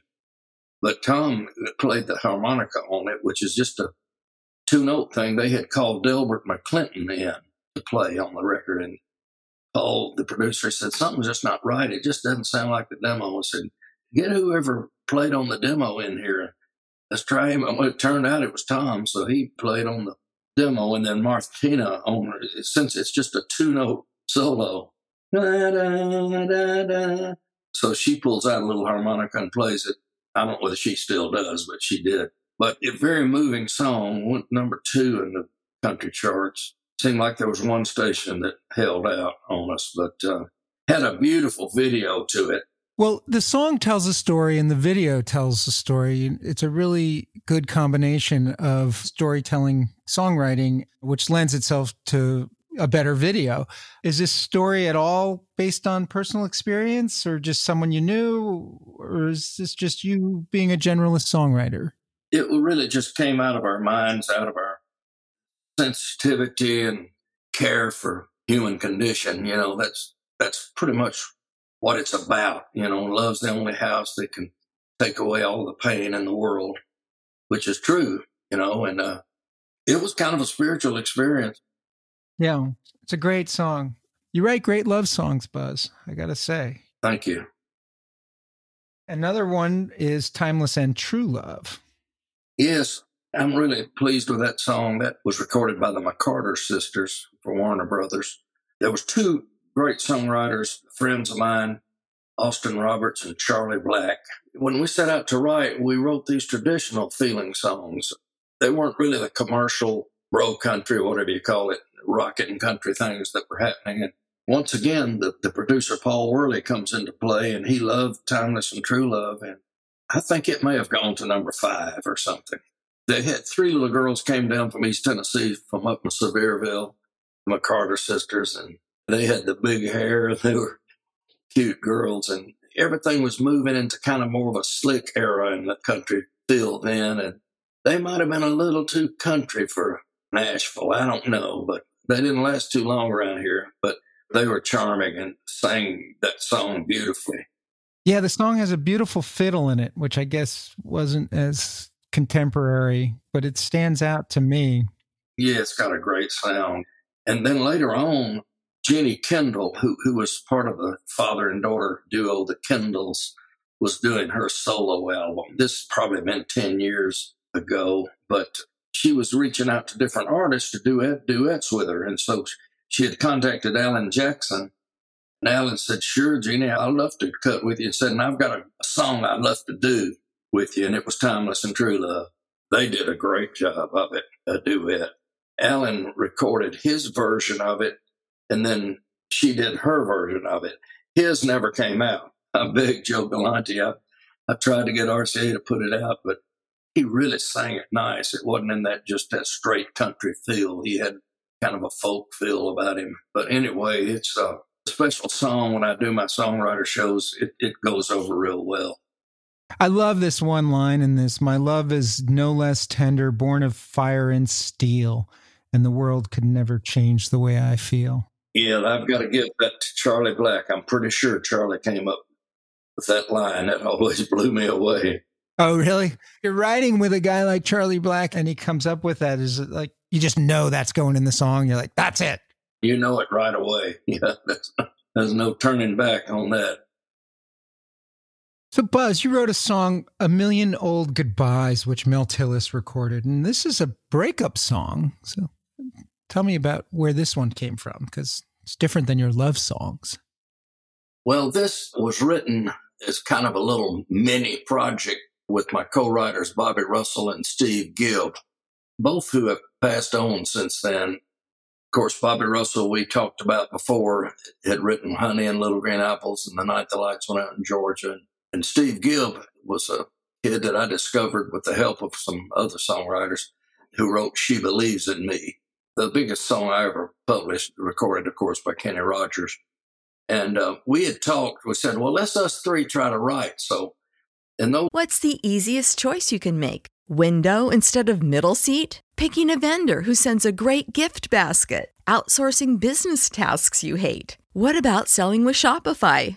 But Tom played the harmonica on it, which is just a two note thing. They had called Delbert McClinton in to play on the record, and Paul, the producer, said something's just not right. It just doesn't sound like the demo. I said, get whoever played on the demo in here. Let's try him. And it turned out it was Tom, so he played on the demo, and then Martina on since it's just a two note solo. So she pulls out a little harmonica and plays it. I don't know whether she still does, but she did. But a very moving song went number two in the country charts. Seemed like there was one station that held out on us, but uh, had a beautiful video to it. Well, the song tells a story and the video tells a story. It's a really good combination of storytelling, songwriting, which lends itself to a better video. Is this story at all based on personal experience or just someone you knew? Or is this just you being a generalist songwriter? It really just came out of our minds, out of our sensitivity and care for human condition. You know, that's that's pretty much what it's about. You know, love's the only house that can take away all the pain in the world, which is true, you know, and uh, it was kind of a spiritual experience. Yeah, it's a great song. You write great love songs, Buzz, I got to say. Thank you. Another one is Timeless and True Love. Yes, I'm really pleased with that song. That was recorded by the McCarter sisters for Warner Brothers. There was two great songwriters, friends of mine, Austin Roberts and Charlie Black. When we set out to write, we wrote these traditional feeling songs. They weren't really the commercial bro country, whatever you call it, rocket and country things that were happening. And once again, the, the producer Paul Worley comes into play and he loved Timeless and True Love. And I think it may have gone to number five or something. They had three little girls came down from East Tennessee from up in Sevierville, the McCarter sisters, and they had the big hair. They were cute girls, and everything was moving into kind of more of a slick era in the country feel then. And they might have been a little too country for Nashville. I don't know, but they didn't last too long around here. But they were charming and sang that song beautifully. Yeah, the song has a beautiful fiddle in it, which I guess wasn't as contemporary, but it stands out to me. Yeah, it's got a great sound. And then later on, Jeannie Kendall, who, who was part of the father and daughter duo, the Kendalls, was doing her solo album. This probably been 10 years ago, but she was reaching out to different artists to do duets with her. And so she had contacted Alan Jackson. And Alan said, Sure, Jeannie, I'd love to cut with you. And said, And I've got a song I'd love to do with you. And it was Timeless and True Love. They did a great job of it, a duet. Alan recorded his version of it, and then she did her version of it. His never came out. I begged Joe Galante. I, I tried to get RCA to put it out, but he really sang it nice. It wasn't in that just that straight country feel. He had kind of a folk feel about him. But anyway, it's a special song when I do my songwriter shows. It, it goes over real well. I love this one line in this. My love is no less tender, born of fire and steel, and the world could never change the way I feel. Yeah, I've got to give that to Charlie Black. I'm pretty sure Charlie came up with that line. That always blew me away. Oh, really? You're writing with a guy like Charlie Black, and he comes up with that. Is it like you just know that's going in the song? You're like, that's it. You know it right away. Yeah, there's no turning back on that. So, Buzz, you wrote a song, A Million Old Goodbyes, which Mel Tillis recorded. And this is a breakup song. So, tell me about where this one came from, because it's different than your love songs. Well, this was written as kind of a little mini project with my co writers, Bobby Russell and Steve Gibb, both who have passed on since then. Of course, Bobby Russell, we talked about before, had written Honey and Little Green Apples and The Night the Lights Went Out in Georgia. And Steve Gibb was a kid that I discovered with the help of some other songwriters who wrote She Believes in Me, the biggest song I ever published, recorded, of course, by Kenny Rogers. And uh, we had talked, we said, well, let's us three try to write. So, and those. What's the easiest choice you can make? Window instead of middle seat? Picking a vendor who sends a great gift basket? Outsourcing business tasks you hate? What about selling with Shopify?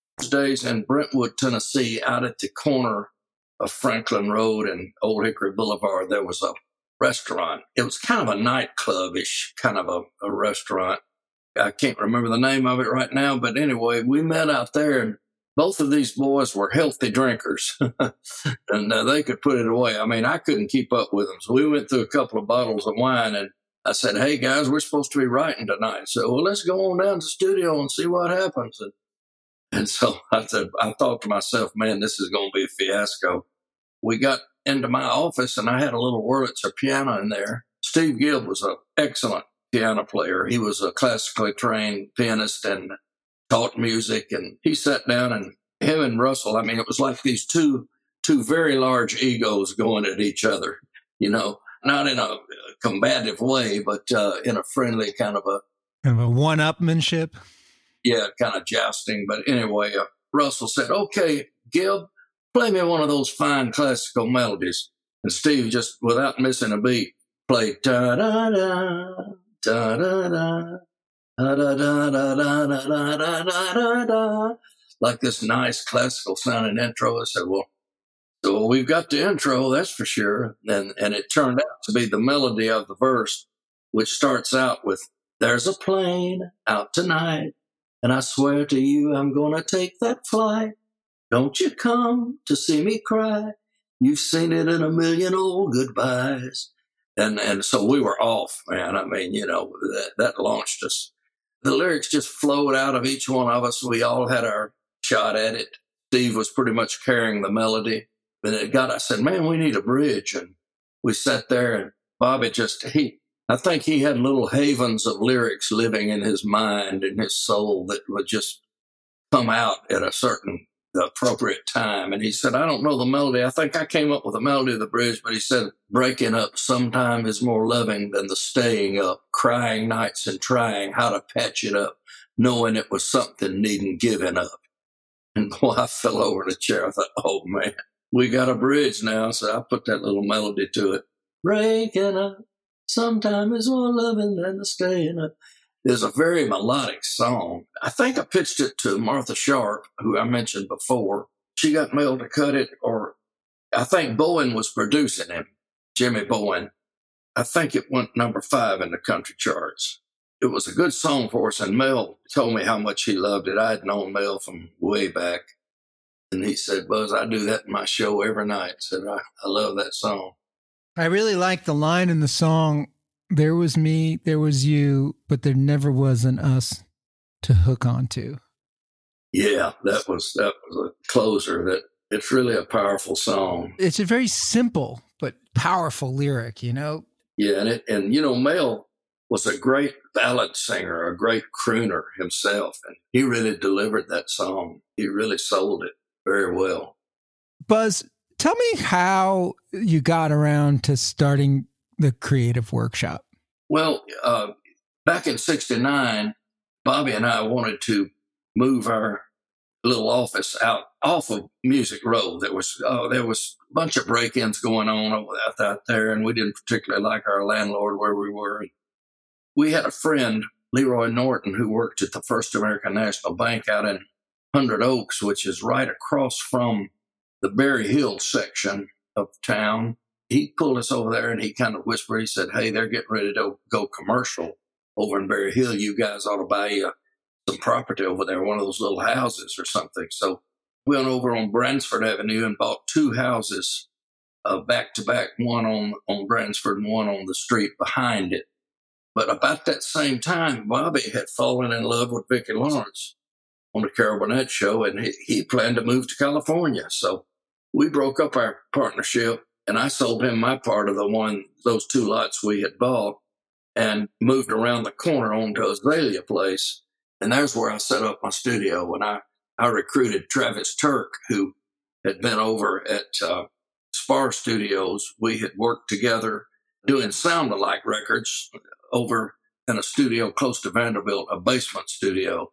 days in Brentwood, Tennessee, out at the corner of Franklin Road and Old Hickory Boulevard, there was a restaurant. It was kind of a nightclub-ish kind of a, a restaurant. I can't remember the name of it right now, but anyway, we met out there and both of these boys were healthy drinkers and uh, they could put it away. I mean, I couldn't keep up with them. So we went through a couple of bottles of wine and I said, Hey guys, we're supposed to be writing tonight. So well, let's go on down to the studio and see what happens. And and so I said, I thought to myself, man, this is going to be a fiasco. We got into my office and I had a little Wurlitzer piano in there. Steve Gibb was an excellent piano player. He was a classically trained pianist and taught music. And he sat down and him and Russell, I mean, it was like these two, two very large egos going at each other, you know, not in a combative way, but uh, in a friendly kind of a kind of a one-upmanship yeah, kind of jousting. But anyway, uh, Russell said, okay, Gibb, play me one of those fine classical melodies. And Steve, just without missing a beat, played da da da da da da. Da, da, da, da, da, da, da, da, da, like this nice classical sounding intro. I said, well, so we've got the intro, that's for sure. And, and it turned out to be the melody of the verse which starts out with, There's a plane out tonight, and I swear to you I'm gonna take that flight. Don't you come to see me cry. You've seen it in a million old goodbyes. And, and so we were off, man. I mean, you know, that, that launched us. The lyrics just flowed out of each one of us. We all had our shot at it. Steve was pretty much carrying the melody. And it got, I said, man, we need a bridge. And we sat there and Bobby just, he, I think he had little havens of lyrics living in his mind and his soul that would just come out at a certain appropriate time. And he said, I don't know the melody. I think I came up with the melody of the bridge, but he said, breaking up sometime is more loving than the staying up, crying nights and trying how to patch it up, knowing it was something needing giving up. And boy, I fell over the chair. I thought, oh man, we got a bridge now. So I put that little melody to it. Breaking up sometime is more loving than the staying up is a very melodic song. I think I pitched it to Martha Sharp, who I mentioned before. She got Mel to cut it, or I think Bowen was producing him, Jimmy Bowen. I think it went number five in the country charts. It was a good song for us, and Mel told me how much he loved it. I had known Mel from way back. And he said, Buzz, I do that in my show every night. Said, I, I love that song. I really like the line in the song there was me, there was you, but there never was an us to hook onto. Yeah, that was that was a closer. That it's really a powerful song. It's a very simple but powerful lyric, you know. Yeah, and it and you know Mel was a great ballad singer, a great crooner himself, and he really delivered that song. He really sold it very well. Buzz, tell me how you got around to starting the creative workshop? Well, uh, back in 69, Bobby and I wanted to move our little office out off of Music Row. There was uh, there was a bunch of break-ins going on out, out there, and we didn't particularly like our landlord where we were. We had a friend, Leroy Norton, who worked at the First American National Bank out in Hundred Oaks, which is right across from the Berry Hill section of town he pulled us over there and he kind of whispered, he said, Hey, they're getting ready to go commercial over in Berry Hill. You guys ought to buy uh, some property over there, one of those little houses or something. So we went over on Bransford Avenue and bought two houses back to back, one on, on Bransford and one on the street behind it. But about that same time, Bobby had fallen in love with Vicki Lawrence on the Carol Burnett show, and he, he planned to move to California. So we broke up our partnership and I sold him my part of the one, those two lots we had bought and moved around the corner onto Azalea Place. And there's where I set up my studio. And I, I recruited Travis Turk, who had been over at uh, Spar Studios. We had worked together doing sound alike records over in a studio close to Vanderbilt, a basement studio.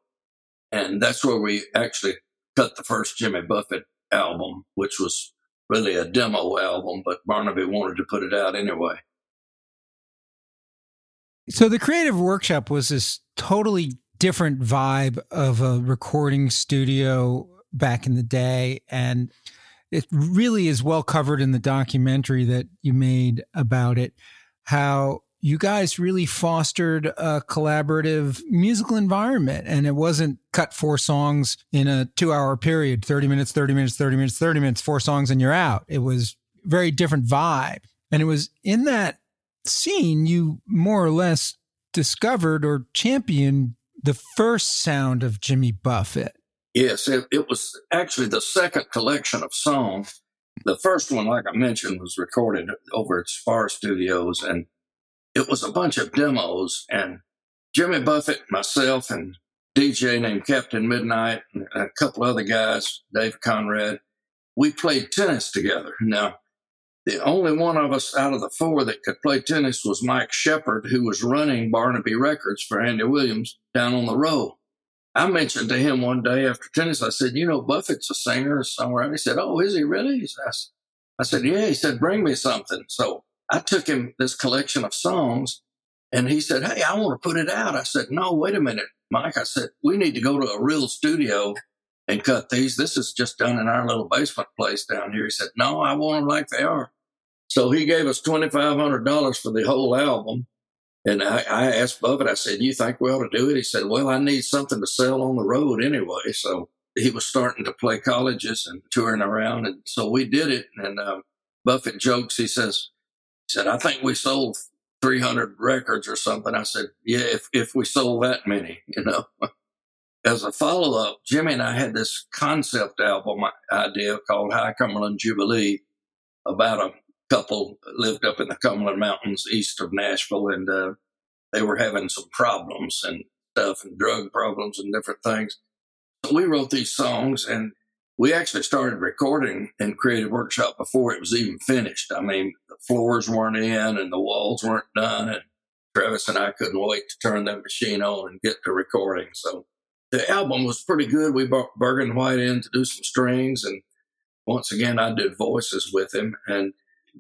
And that's where we actually cut the first Jimmy Buffett album, which was really a demo album, but Barnaby wanted to put it out anyway. So the creative workshop was this totally different vibe of a recording studio back in the day. And it really is well covered in the documentary that you made about it, how you guys really fostered a collaborative musical environment and it wasn't cut four songs in a two hour period 30 minutes 30 minutes 30 minutes 30 minutes four songs and you're out. It was very different vibe. And it was in that scene you more or less discovered or championed the first sound of jimmy buffett. Yes it, it was actually the second collection of songs. The first one like i mentioned was recorded over at spar studios and it was a bunch of demos and Jimmy Buffett, myself, and DJ named Captain Midnight, and a couple other guys, Dave Conrad, we played tennis together. Now, the only one of us out of the four that could play tennis was Mike Shepard, who was running Barnaby Records for Andy Williams down on the road. I mentioned to him one day after tennis, I said, You know, Buffett's a singer, a songwriter. He said, Oh, is he really? I said, Yeah. He said, Bring me something. So I took him this collection of songs and he said, Hey, I want to put it out. I said, No, wait a minute, Mike. I said, We need to go to a real studio and cut these. This is just done in our little basement place down here. He said, No, I want them like they are. So he gave us $2,500 for the whole album. And I, I asked Buffett, I said, you think we ought to do it? He said, well, I need something to sell on the road anyway. So he was starting to play colleges and touring around. And so we did it. And uh, Buffett jokes, he says, said, I think we sold 300 records or something. I said, yeah, if, if we sold that many, you know. As a follow up, Jimmy and I had this concept album idea called High Cumberland Jubilee about a couple lived up in the Cumberland Mountains east of Nashville and uh, they were having some problems and stuff and drug problems and different things. So we wrote these songs and we actually started recording in Creative Workshop before it was even finished. I mean, the floors weren't in and the walls weren't done. And Travis and I couldn't wait to turn that machine on and get to recording. So the album was pretty good. We brought Bergen White in to do some strings. And once again, I did voices with him. And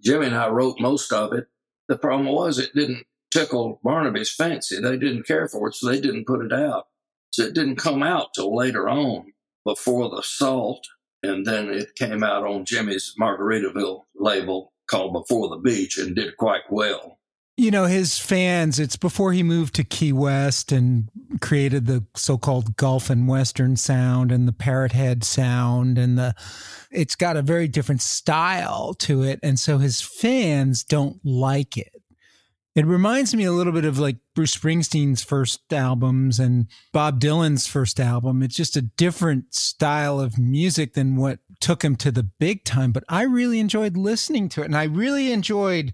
Jimmy and I wrote most of it. The problem was it didn't tickle Barnaby's fancy. They didn't care for it, so they didn't put it out. So it didn't come out till later on before the salt. And then it came out on Jimmy's Margaritaville label called Before the Beach and did quite well. You know, his fans, it's before he moved to Key West and created the so called Gulf and Western sound and the Parrot Head sound. And the, it's got a very different style to it. And so his fans don't like it. It reminds me a little bit of like Bruce Springsteen's first albums and Bob Dylan's first album. It's just a different style of music than what took him to the big time. But I really enjoyed listening to it. And I really enjoyed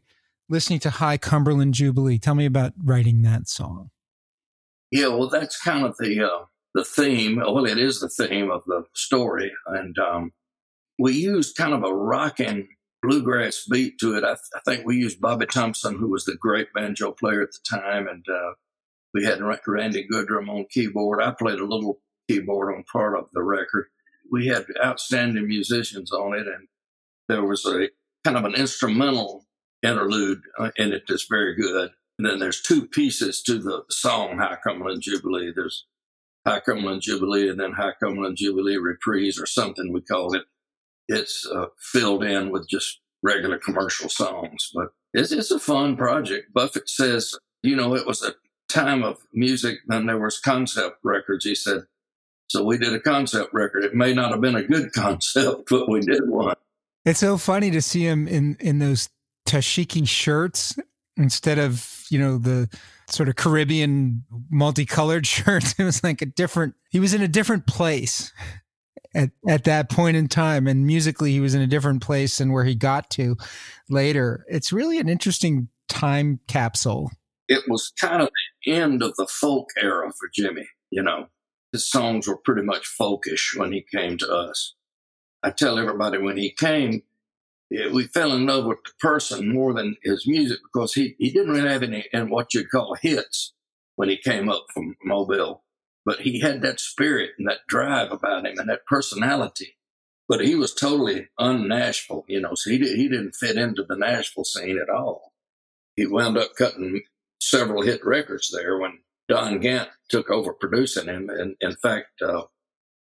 listening to High Cumberland Jubilee. Tell me about writing that song. Yeah, well, that's kind of the uh, the theme. Well, it is the theme of the story, and um, we used kind of a rocking bluegrass beat to it. I, th- I, think we used Bobby Thompson, who was the great banjo player at the time, and uh, we had Randy Goodrum on keyboard. I played a little keyboard on part of the record. We had outstanding musicians on it, and there was a kind of an instrumental interlude uh, in it that's very good. And then there's two pieces to the song High Cumberland Jubilee. There's High Cumberland Jubilee and then High Cumberland Jubilee Reprise or something we call it it's uh, filled in with just regular commercial songs. But it's, it's a fun project. Buffett says, you know, it was a time of music and there was concept records. He said, so we did a concept record. It may not have been a good concept, but we did one. It's so funny to see him in, in those dashiki shirts instead of, you know, the sort of Caribbean multicolored shirts. It was like a different, he was in a different place at, at that point in time. And musically, he was in a different place than where he got to later. It's really an interesting time capsule. It was kind of the end of the folk era for Jimmy. You know, his songs were pretty much folkish when he came to us. I tell everybody when he came, eh, we fell in love with the person more than his music because he, he didn't really have any and what you'd call hits when he came up from Mobile but he had that spirit and that drive about him and that personality. But he was totally un-Nashville, you know, so he, he didn't fit into the Nashville scene at all. He wound up cutting several hit records there when Don Gant took over producing him. And in fact, uh,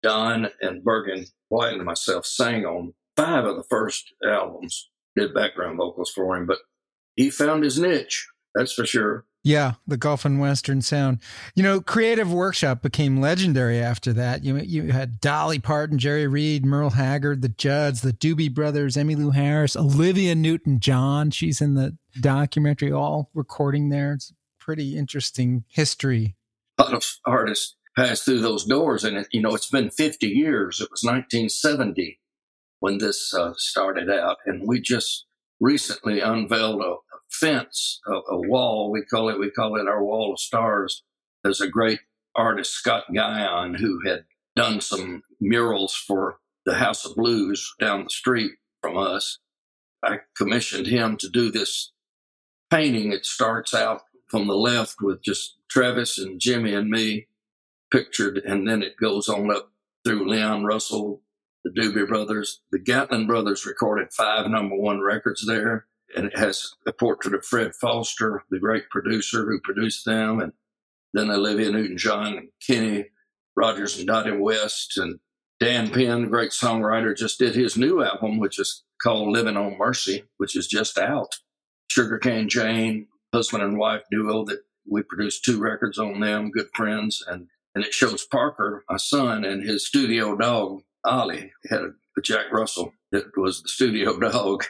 Don and Bergen White and myself sang on five of the first albums, did background vocals for him, but he found his niche. That's for sure. Yeah, the Gulf and Western sound. You know, Creative Workshop became legendary after that. You you had Dolly Parton, Jerry Reed, Merle Haggard, the Judds, the Doobie Brothers, Emmylou Harris, Olivia Newton John. She's in the documentary, all recording there. It's pretty interesting history. A lot of artists passed through those doors, and it, you know, it's been 50 years. It was 1970 when this uh, started out, and we just recently unveiled a, fence, a, a, wall. We call it we call it our wall of stars. There's a great artist Scott Guyon who had done some murals for the House of Blues down the street from us. I commissioned him to do this painting. It starts out from the left with just Travis and Jimmy and me pictured, and then it goes on up through Leon Russell, the Doobie Brothers. The Gatlin Brothers recorded five number one records there and it has a portrait of Fred Foster, the great producer who produced them, and then Olivia Newton-John and Kenny Rogers and Dottie West and Dan Penn, great songwriter, just did his new album, which is called Living on Mercy, which is just out. Sugarcane Jane, husband and wife duo that we produced two records on them, good friends. And, and it shows Parker, my son, and his studio dog, Ollie, had a, a Jack Russell that was the studio dog.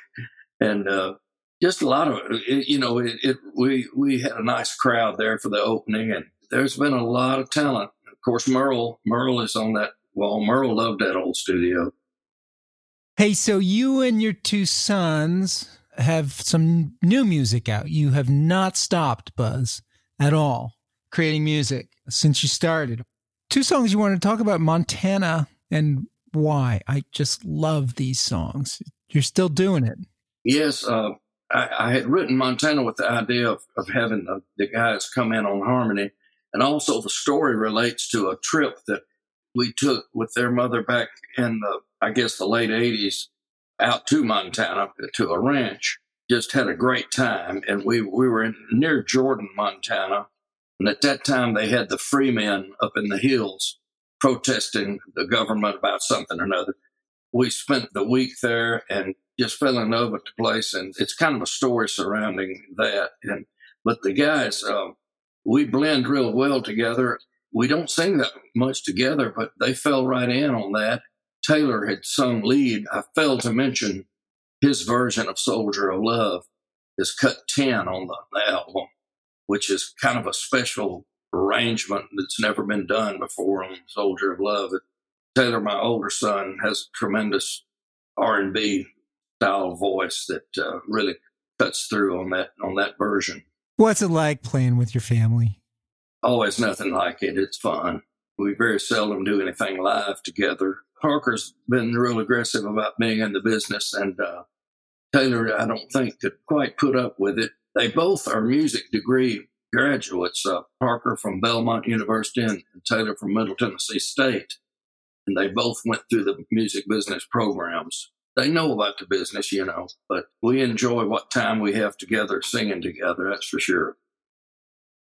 And, uh, just a lot of it, you know, it, it, we, we had a nice crowd there for the opening and there's been a lot of talent. Of course, Merle, Merle is on that wall. Merle loved that old studio. Hey, so you and your two sons have some new music out. You have not stopped, Buzz, at all, creating music since you started. Two songs you want to talk about Montana and why. I just love these songs. You're still doing it. Yes. Uh, I, I, had written Montana with the idea of, of having the, the guys come in on harmony. And also, the story relates to a trip that we took with their mother back in the, I guess, the late 80s out to Montana to a ranch. Just had a great time. And we, we were in, near Jordan, Montana. And at that time, they had the free men up in the hills protesting the government about something or another. We spent the week there and just fell in love with the place. And it's kind of a story surrounding that. And, but the guys, uh, we blend real well together. We don't sing that much together, but they fell right in on that. Taylor had sung lead. I failed to mention his version of Soldier of Love is cut 10 on the album, which is kind of a special arrangement that's never been done before on Soldier of Love. Taylor, my older son, has a tremendous R&B style voice that uh, really cuts through on that on that version. What's it like playing with your family? Always nothing like it. It's fun. We very seldom do anything live together. Parker's been real aggressive about being in the business, and uh, Taylor, I don't think, could quite put up with it. They both are music degree graduates. Uh, Parker from Belmont University and Taylor from Middle Tennessee State, and they both went through the music business programs. They know about the business, you know, but we enjoy what time we have together singing together. That's for sure.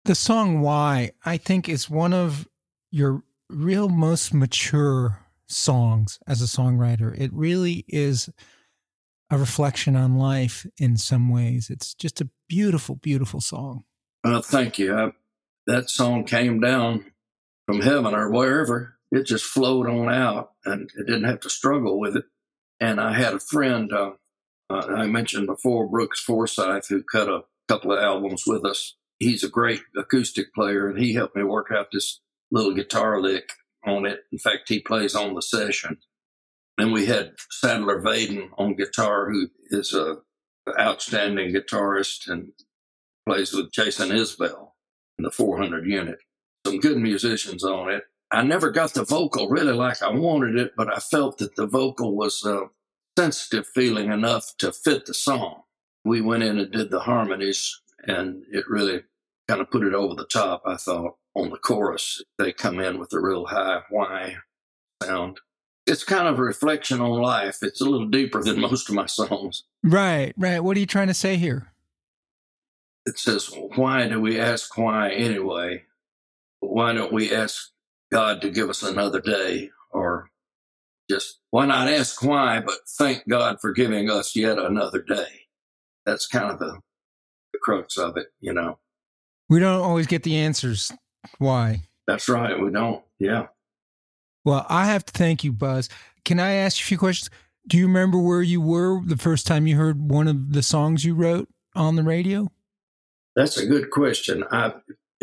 The song "Why" I think is one of your real most mature songs as a songwriter. It really is a reflection on life in some ways. It's just a beautiful, beautiful song. Well, thank you. I, that song came down from heaven or wherever. It just flowed on out and it didn't have to struggle with it. And I had a friend, uh, uh, I mentioned before, Brooks Forsyth, who cut a couple of albums with us. He's a great acoustic player and he helped me work out this little guitar lick on it. In fact, he plays on the session. And we had Sadler Vaden on guitar, who is a outstanding guitarist and plays with Jason Isbell in the 400 unit. Some good musicians on it. I never got the vocal really like I wanted it, but I felt that the vocal was a sensitive feeling enough to fit the song. We went in and did the harmonies, and it really kind of put it over the top, I thought on the chorus. They come in with a real high why sound. It's kind of a reflection on life. It's a little deeper than most of my songs. Right, right. What are you trying to say here? It says, Why do we ask why anyway? Why don't we ask God to give us another day? Or just, why not ask why, but thank God for giving us yet another day? That's kind of the, the crux of it, you know. We don't always get the answers why? That's right. We don't. Yeah. Well, I have to thank you, Buzz. Can I ask you a few questions? Do you remember where you were the first time you heard one of the songs you wrote on the radio? That's a good question. I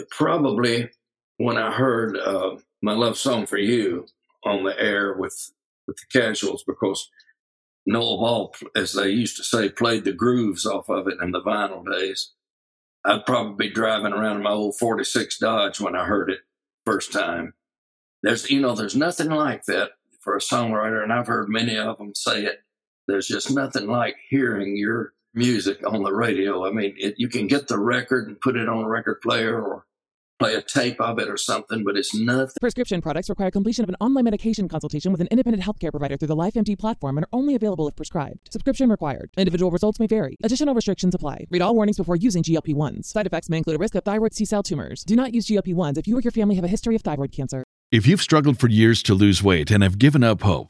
probably when I heard uh, my love song for you on the air with with the Casuals because Noel Ball, as they used to say, played the grooves off of it in the vinyl days. I'd probably be driving around in my old 46 Dodge when I heard it first time. There's, you know, there's nothing like that for a songwriter, and I've heard many of them say it. There's just nothing like hearing your music on the radio. I mean, it, you can get the record and put it on a record player or play a tape of it or something, but it's nothing. Prescription products require completion of an online medication consultation with an independent healthcare provider through the LifeMD platform and are only available if prescribed. Subscription required. Individual results may vary. Additional restrictions apply. Read all warnings before using GLP-1s. Side effects may include a risk of thyroid C-cell tumors. Do not use GLP-1s if you or your family have a history of thyroid cancer. If you've struggled for years to lose weight and have given up hope,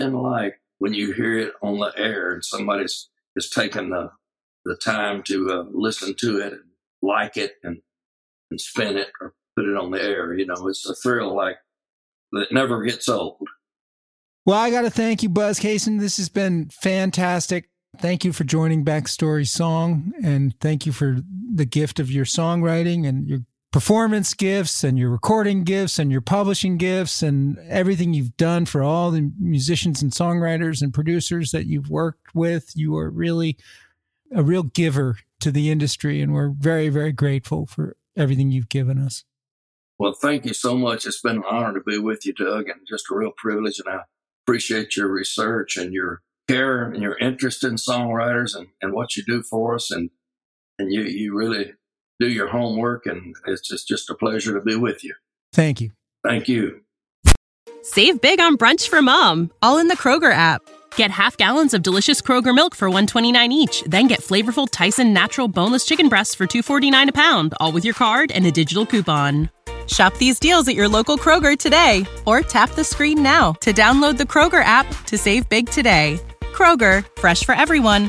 and like when you hear it on the air and somebody's is taking the the time to uh, listen to it and like it and and spin it or put it on the air. You know, it's a thrill like that never gets old. Well, I got to thank you, Buzz Cason. This has been fantastic. Thank you for joining Backstory Song, and thank you for the gift of your songwriting and your performance gifts and your recording gifts and your publishing gifts and everything you've done for all the musicians and songwriters and producers that you've worked with. You are really a real giver to the industry, and we're very, very grateful for everything you've given us. Well, thank you so much. It's been an honor to be with you, Doug, and just a real privilege. And I appreciate your research and your care and your interest in songwriters and, and what you do for us. And and you you really do your homework, and it's just, just a pleasure to be with you. Thank you. Thank you. Save big on brunch for mom, all in the Kroger app. Get half gallons of delicious Kroger milk for 129 each, then get flavorful Tyson natural boneless chicken breasts for 249 a pound, all with your card and a digital coupon. Shop these deals at your local Kroger today or tap the screen now to download the Kroger app to save big today. Kroger, fresh for everyone.